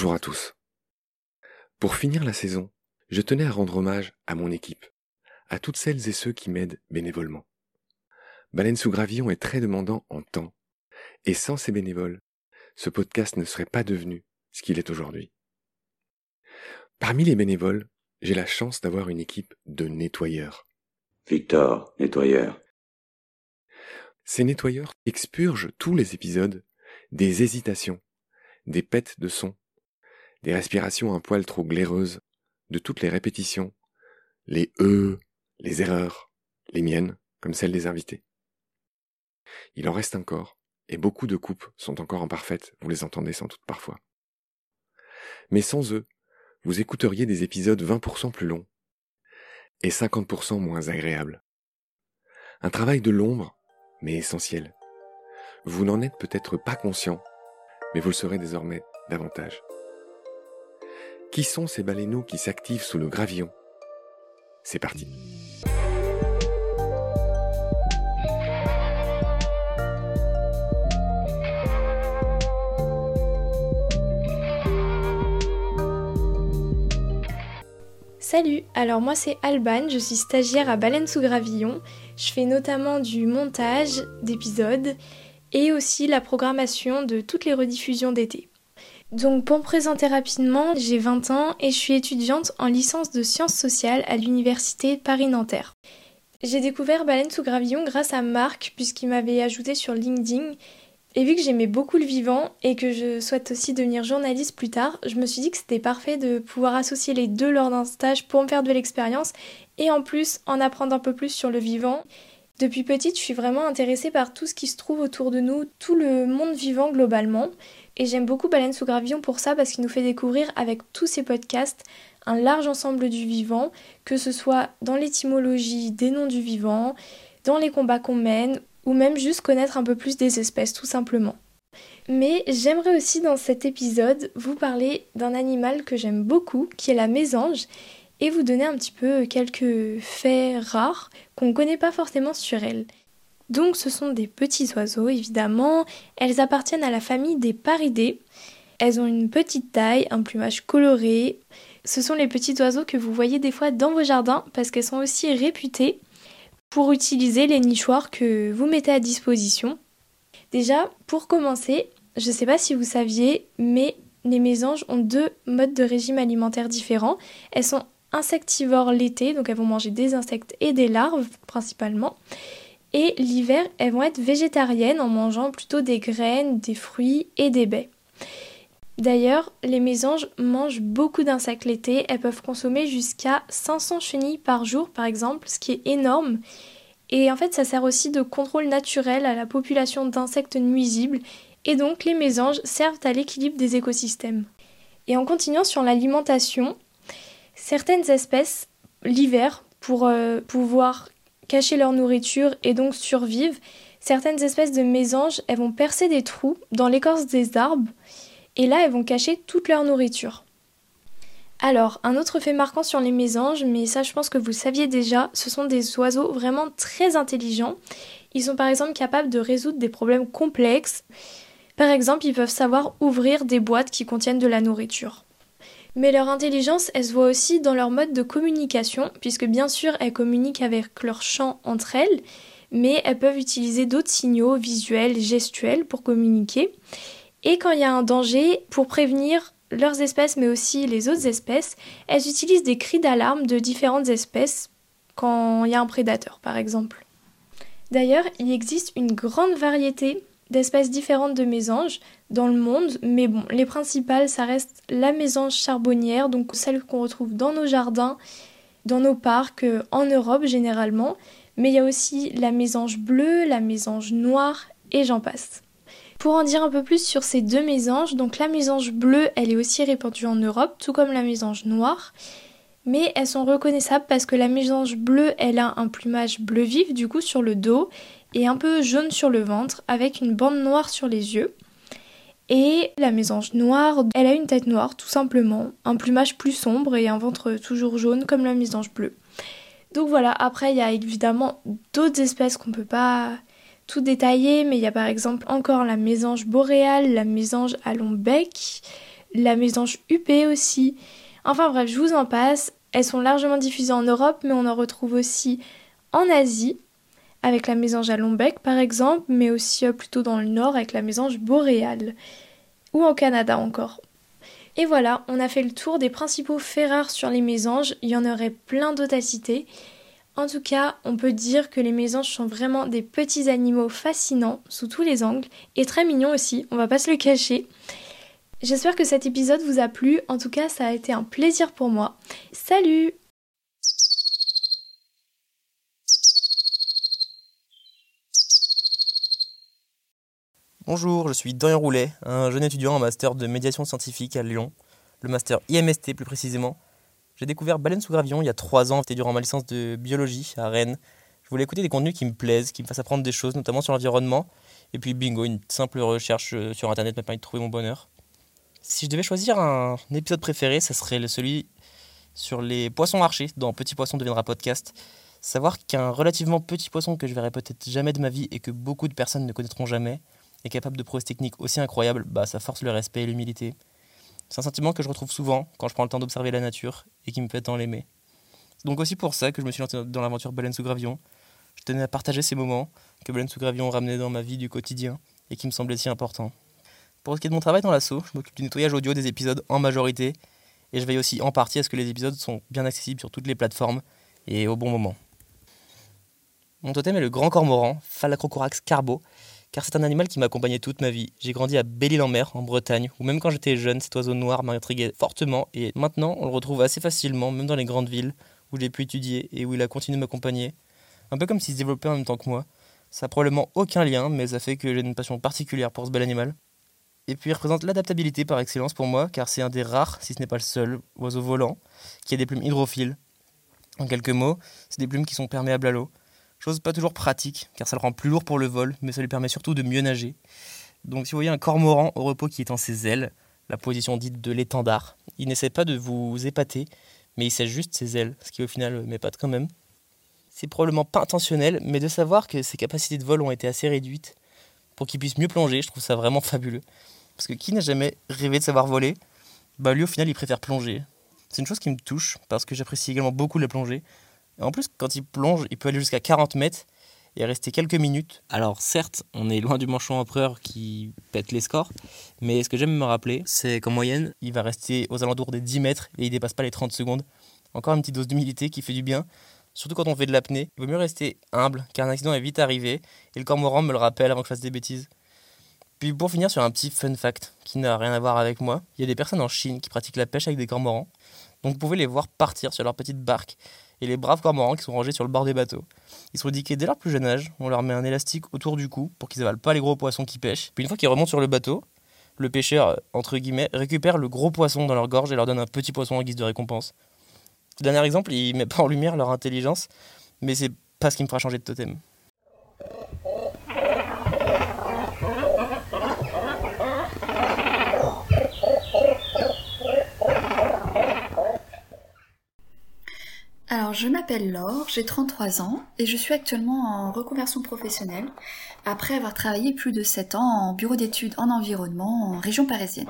Bonjour à tous. Pour finir la saison, je tenais à rendre hommage à mon équipe, à toutes celles et ceux qui m'aident bénévolement. Baleine sous gravillon est très demandant en temps, et sans ces bénévoles, ce podcast ne serait pas devenu ce qu'il est aujourd'hui. Parmi les bénévoles, j'ai la chance d'avoir une équipe de nettoyeurs. Victor, nettoyeur. Ces nettoyeurs expurgent tous les épisodes des hésitations, des pètes de son, des respirations un poil trop glaireuses, de toutes les répétitions, les E, les erreurs, les miennes, comme celles des invités. Il en reste encore, et beaucoup de coupes sont encore imparfaites, vous les entendez sans doute parfois. Mais sans eux, vous écouteriez des épisodes 20% plus longs et 50% moins agréables. Un travail de l'ombre, mais essentiel. Vous n'en êtes peut-être pas conscient, mais vous le serez désormais davantage. Qui sont ces baleineaux qui s'activent sous le gravillon? C'est parti. Salut, alors moi c'est Alban, je suis stagiaire à Baleine sous Gravillon. Je fais notamment du montage d'épisodes et aussi la programmation de toutes les rediffusions d'été. Donc pour me présenter rapidement, j'ai 20 ans et je suis étudiante en licence de sciences sociales à l'université Paris-Nanterre. J'ai découvert Baleine sous Gravillon grâce à Marc puisqu'il m'avait ajouté sur LinkedIn et vu que j'aimais beaucoup le vivant et que je souhaite aussi devenir journaliste plus tard, je me suis dit que c'était parfait de pouvoir associer les deux lors d'un stage pour me faire de l'expérience et en plus en apprendre un peu plus sur le vivant. Depuis petite, je suis vraiment intéressée par tout ce qui se trouve autour de nous, tout le monde vivant globalement. Et j'aime beaucoup Baleine sous Gravillon pour ça parce qu'il nous fait découvrir avec tous ces podcasts un large ensemble du vivant, que ce soit dans l'étymologie des noms du vivant, dans les combats qu'on mène ou même juste connaître un peu plus des espèces tout simplement. Mais j'aimerais aussi dans cet épisode vous parler d'un animal que j'aime beaucoup, qui est la mésange, et vous donner un petit peu quelques faits rares qu'on ne connaît pas forcément sur elle. Donc ce sont des petits oiseaux évidemment, elles appartiennent à la famille des paridés. Elles ont une petite taille, un plumage coloré. Ce sont les petits oiseaux que vous voyez des fois dans vos jardins parce qu'elles sont aussi réputées pour utiliser les nichoirs que vous mettez à disposition. Déjà, pour commencer, je ne sais pas si vous saviez, mais les mésanges ont deux modes de régime alimentaire différents. Elles sont insectivores l'été, donc elles vont manger des insectes et des larves principalement. Et l'hiver, elles vont être végétariennes en mangeant plutôt des graines, des fruits et des baies. D'ailleurs, les mésanges mangent beaucoup d'insectes l'été. Elles peuvent consommer jusqu'à 500 chenilles par jour, par exemple, ce qui est énorme. Et en fait, ça sert aussi de contrôle naturel à la population d'insectes nuisibles. Et donc, les mésanges servent à l'équilibre des écosystèmes. Et en continuant sur l'alimentation, certaines espèces, l'hiver, pour euh, pouvoir cacher leur nourriture et donc survivre, certaines espèces de mésanges, elles vont percer des trous dans l'écorce des arbres et là elles vont cacher toute leur nourriture. Alors, un autre fait marquant sur les mésanges, mais ça je pense que vous le saviez déjà, ce sont des oiseaux vraiment très intelligents. Ils sont par exemple capables de résoudre des problèmes complexes. Par exemple, ils peuvent savoir ouvrir des boîtes qui contiennent de la nourriture. Mais leur intelligence, elle se voit aussi dans leur mode de communication, puisque bien sûr, elles communiquent avec leur chant entre elles, mais elles peuvent utiliser d'autres signaux visuels, gestuels pour communiquer. Et quand il y a un danger, pour prévenir leurs espèces mais aussi les autres espèces, elles utilisent des cris d'alarme de différentes espèces quand il y a un prédateur par exemple. D'ailleurs, il existe une grande variété d'espèces différentes de mésanges dans le monde, mais bon, les principales, ça reste la mésange charbonnière, donc celle qu'on retrouve dans nos jardins, dans nos parcs, euh, en Europe généralement, mais il y a aussi la mésange bleue, la mésange noire, et j'en passe. Pour en dire un peu plus sur ces deux mésanges, donc la mésange bleue, elle est aussi répandue en Europe, tout comme la mésange noire. Mais elles sont reconnaissables parce que la mésange bleue, elle a un plumage bleu vif du coup sur le dos et un peu jaune sur le ventre avec une bande noire sur les yeux. Et la mésange noire, elle a une tête noire tout simplement, un plumage plus sombre et un ventre toujours jaune comme la mésange bleue. Donc voilà, après il y a évidemment d'autres espèces qu'on peut pas tout détaillé, mais il y a par exemple encore la mésange boréale, la mésange à long bec, la mésange huppée aussi. Enfin bref, je vous en passe. Elles sont largement diffusées en Europe, mais on en retrouve aussi en Asie, avec la mésange à long bec par exemple, mais aussi euh, plutôt dans le nord avec la mésange boréale, ou en Canada encore. Et voilà, on a fait le tour des principaux faits rares sur les mésanges, il y en aurait plein d'autres. En tout cas, on peut dire que les mésanges sont vraiment des petits animaux fascinants sous tous les angles et très mignons aussi, on va pas se le cacher. J'espère que cet épisode vous a plu, en tout cas ça a été un plaisir pour moi. Salut Bonjour, je suis Dorian Roulet, un jeune étudiant en master de médiation scientifique à Lyon, le master IMST plus précisément. J'ai découvert Baleine sous gravillon il y a trois ans, c'était durant ma licence de biologie à Rennes. Je voulais écouter des contenus qui me plaisent, qui me fassent apprendre des choses, notamment sur l'environnement. Et puis bingo, une simple recherche euh, sur internet m'a permis de trouver mon bonheur. Si je devais choisir un épisode préféré, ça serait celui sur les poissons archers dans Petit Poisson deviendra podcast. Savoir qu'un relativement petit poisson que je verrai peut-être jamais de ma vie et que beaucoup de personnes ne connaîtront jamais, est capable de prouesses techniques aussi incroyables, bah, ça force le respect et l'humilité. C'est un sentiment que je retrouve souvent quand je prends le temps d'observer la nature et qui me fait tant l'aimer. Donc aussi pour ça que je me suis lancé dans l'aventure Baleine sous Gravion. Je tenais à partager ces moments que Baleine sous Gravion ramenait dans ma vie du quotidien et qui me semblaient si importants. Pour ce qui est de mon travail dans l'assaut, je m'occupe du nettoyage audio des épisodes en majorité et je veille aussi en partie à ce que les épisodes sont bien accessibles sur toutes les plateformes et au bon moment. Mon totem est le grand cormoran, Phalacrocorax carbo, car c'est un animal qui m'a accompagné toute ma vie. J'ai grandi à Belle-Île-en-Mer, en Bretagne, où même quand j'étais jeune, cet oiseau noir m'intriguait fortement, et maintenant on le retrouve assez facilement, même dans les grandes villes, où je l'ai pu étudier et où il a continué de m'accompagner. Un peu comme s'il se développait en même temps que moi. Ça n'a probablement aucun lien, mais ça fait que j'ai une passion particulière pour ce bel animal. Et puis il représente l'adaptabilité par excellence pour moi, car c'est un des rares, si ce n'est pas le seul, oiseau volant, qui a des plumes hydrophiles. En quelques mots, c'est des plumes qui sont perméables à l'eau. Chose pas toujours pratique, car ça le rend plus lourd pour le vol, mais ça lui permet surtout de mieux nager. Donc si vous voyez un cormoran au repos qui étend ses ailes, la position dite de l'étendard, il n'essaie pas de vous épater, mais il sèche juste ses ailes, ce qui au final m'épate quand même. C'est probablement pas intentionnel, mais de savoir que ses capacités de vol ont été assez réduites pour qu'il puisse mieux plonger, je trouve ça vraiment fabuleux. Parce que qui n'a jamais rêvé de savoir voler? Bah lui au final il préfère plonger. C'est une chose qui me touche, parce que j'apprécie également beaucoup la plongée, en plus, quand il plonge, il peut aller jusqu'à 40 mètres et rester quelques minutes. Alors certes, on est loin du manchon empereur qui pète les scores, mais ce que j'aime me rappeler, c'est qu'en moyenne, il va rester aux alentours des 10 mètres et il dépasse pas les 30 secondes. Encore une petite dose d'humilité qui fait du bien, surtout quand on fait de l'apnée. Il vaut mieux rester humble, car un accident est vite arrivé, et le cormoran me le rappelle avant que je fasse des bêtises. Puis pour finir sur un petit fun fact qui n'a rien à voir avec moi, il y a des personnes en Chine qui pratiquent la pêche avec des cormorans. Donc vous pouvez les voir partir sur leur petite barque et les braves cormorans qui sont rangés sur le bord des bateaux. Ils sont éduqués dès leur plus jeune âge, on leur met un élastique autour du cou pour qu'ils avalent pas les gros poissons qui pêchent. Puis une fois qu'ils remontent sur le bateau, le pêcheur, entre guillemets, récupère le gros poisson dans leur gorge et leur donne un petit poisson en guise de récompense. Dernier exemple, il met pas en lumière leur intelligence, mais c'est pas ce qui me fera changer de totem. Alors, je m'appelle Laure, j'ai 33 ans et je suis actuellement en reconversion professionnelle après avoir travaillé plus de 7 ans en bureau d'études en environnement en région parisienne.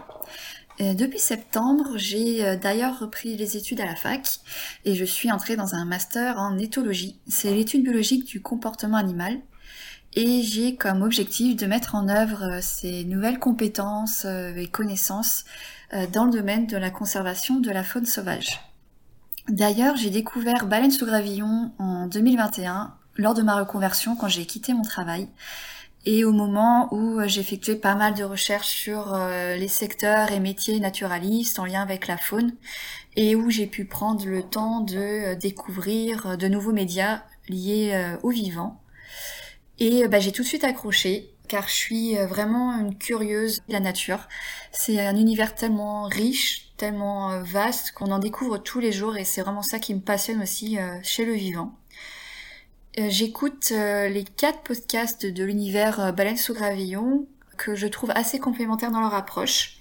Euh, depuis septembre, j'ai euh, d'ailleurs repris les études à la fac et je suis entrée dans un master en éthologie. C'est l'étude biologique du comportement animal et j'ai comme objectif de mettre en œuvre euh, ces nouvelles compétences et connaissances dans le domaine de la conservation de la faune sauvage. D'ailleurs, j'ai découvert Baleine sous gravillon en 2021 lors de ma reconversion quand j'ai quitté mon travail et au moment où euh, j'effectuais pas mal de recherches sur euh, les secteurs et métiers naturalistes en lien avec la faune et où j'ai pu prendre le temps de euh, découvrir de nouveaux médias liés au vivant. Et bah, j'ai tout de suite accroché car je suis vraiment une curieuse de la nature. C'est un univers tellement riche, tellement euh, vaste qu'on en découvre tous les jours et c'est vraiment ça qui me passionne aussi euh, chez le vivant. Euh, j'écoute les quatre podcasts de l'univers Baleine sous gravillon que je trouve assez complémentaires dans leur approche.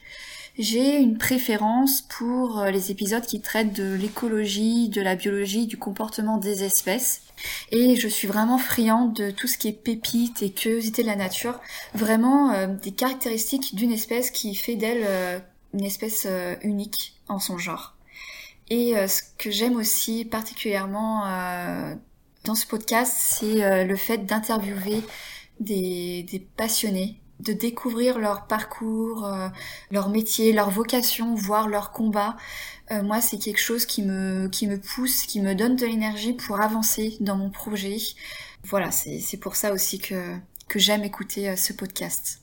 J'ai une préférence pour les épisodes qui traitent de l'écologie, de la biologie, du comportement des espèces. Et je suis vraiment friande de tout ce qui est pépites et curiosité de la nature. Vraiment des caractéristiques d'une espèce qui fait d'elle une espèce euh, unique en son genre. Et euh, ce que j'aime aussi particulièrement euh, dans ce podcast, c'est le fait d'interviewer des, passionnés, de découvrir leur parcours, leur métier, leur vocation, voir leur combat. moi, c'est quelque chose qui me, qui me pousse, qui me donne de l'énergie pour avancer dans mon projet. Voilà, c'est pour ça aussi que, que j'aime écouter ce podcast.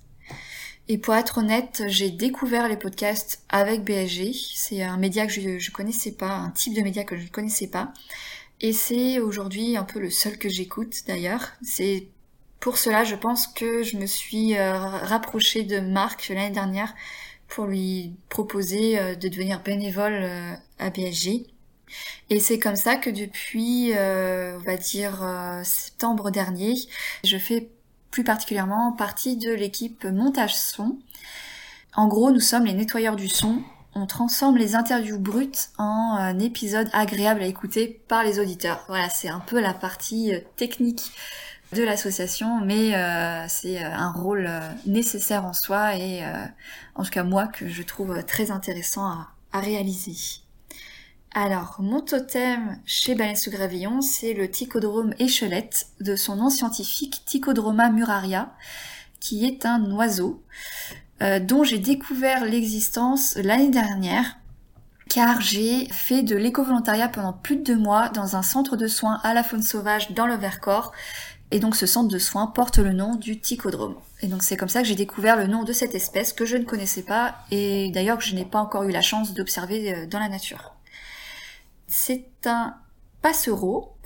Et pour être honnête, j'ai découvert les podcasts avec BSG. C'est un média que je, ne connaissais pas, un type de média que je ne connaissais pas. Et c'est aujourd'hui un peu le seul que j'écoute d'ailleurs. C'est pour cela, je pense que je me suis euh, rapprochée de Marc l'année dernière pour lui proposer euh, de devenir bénévole euh, à BSG. Et c'est comme ça que depuis, on va dire, septembre dernier, je fais particulièrement partie de l'équipe montage son. En gros, nous sommes les nettoyeurs du son. On transforme les interviews brutes en un épisode agréable à écouter par les auditeurs. Voilà, c'est un peu la partie euh, technique de l'association, mais euh, c'est euh, un rôle nécessaire en soi et en tout cas moi que je trouve très intéressant à réaliser. Alors, mon totem chez Baleine sous Gravillon, c'est le Ticodrome échelette de son nom scientifique Ticodroma muraria, qui est un oiseau euh, dont j'ai découvert l'existence l'année dernière car j'ai fait de l'éco-volontariat pendant plus de deux mois dans un centre de soins à la faune sauvage dans le Vercors. Et donc ce centre de soins porte le nom du ticodrome. Et donc c'est comme ça que j'ai découvert le nom de cette espèce que je ne connaissais pas et d'ailleurs que je n'ai pas encore eu la chance d'observer euh, dans la nature. C'est un passereau.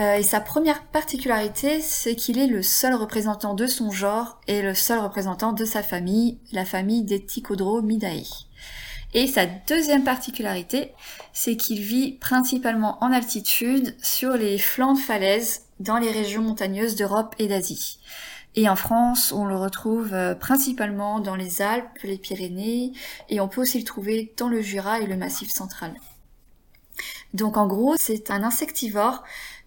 Euh, et sa première particularité, c'est qu'il est le seul représentant de son genre et le seul représentant de sa famille, la famille des Ticodromidae. Et sa deuxième particularité, c'est qu'il vit principalement en altitude sur les flancs de falaises dans les régions montagneuses d'Europe et d'Asie. Et en France, on le retrouve euh, principalement dans les Alpes, les Pyrénées, et on peut aussi le trouver dans le Jura et le Massif central. Donc en gros, c'est un insectivore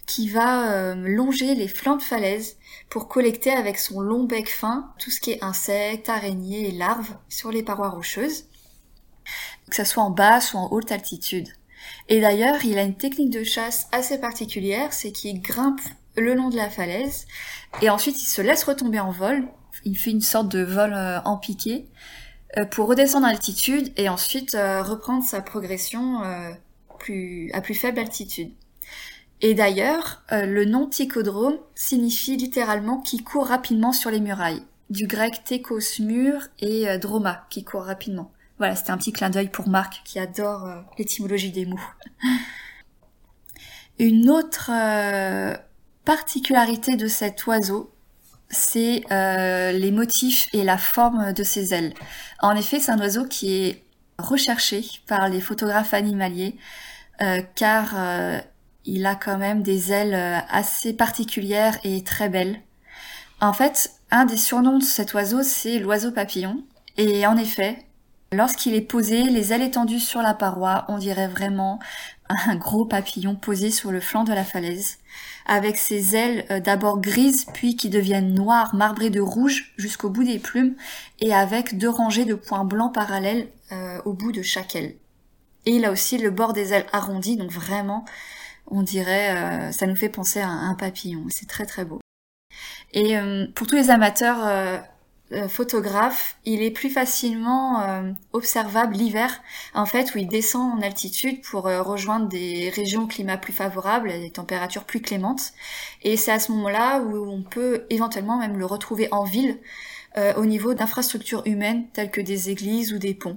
qui va euh, longer les flancs de falaise pour collecter avec son long bec fin tout ce qui est insectes, araignées et larves sur les parois rocheuses, que ce soit en basse ou en haute altitude. Et d'ailleurs, il a une technique de chasse assez particulière, c'est qu'il grimpe le long de la falaise et ensuite il se laisse retomber en vol. Il fait une sorte de vol euh, en piqué euh, pour redescendre en altitude et ensuite reprendre sa progression à plus faible altitude. Et d'ailleurs, euh, le nom ticodrome signifie littéralement qui court rapidement sur les murailles, du grec tekos mur et euh, droma qui court rapidement. Voilà, c'était un petit clin d'œil pour Marc qui adore euh, l'étymologie des mots. Une autre particularité de cet oiseau, c'est les motifs et la forme de ses ailes. En effet, c'est un oiseau qui est recherché par les photographes animaliers car euh, il a quand même des ailes euh, assez particulières et très belles. En fait, un des surnoms de cet oiseau, c'est l'oiseau papillon. Et en effet, lorsqu'il est posé, les ailes étendues sur la paroi, on dirait vraiment un gros papillon posé sur le flanc de la falaise, avec ses ailes d'abord grises, puis qui deviennent noires, marbrées de rouge jusqu'au bout des plumes, et avec deux rangées de points blancs parallèles au bout de chaque aile. Et il a aussi le bord des ailes arrondi, donc vraiment, on dirait, euh, ça nous fait penser à un, papillon. C'est très très beau. Et euh, pour tous les amateurs euh, photographes, il est plus facilement observable l'hiver, en fait, où il descend en altitude pour rejoindre des régions climat plus favorables, des températures plus clémentes. Et c'est à ce moment-là où on peut éventuellement même le retrouver en ville, au niveau d'infrastructures humaines telles que des églises ou des ponts.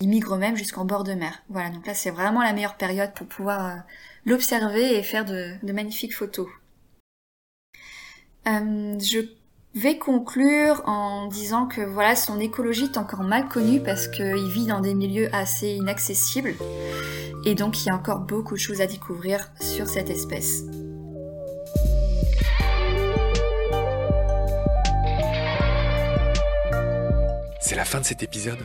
Il migre même jusqu'en bord de mer. Voilà, donc là c'est vraiment la meilleure période pour pouvoir euh, l'observer et faire de, magnifiques photos. Euh, je vais conclure en disant que voilà, son écologie est encore mal connue parce qu'il vit dans des milieux assez inaccessibles et donc il y a encore beaucoup de choses à découvrir sur cette espèce. C'est la fin de cet épisode.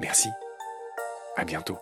Merci. À bientôt.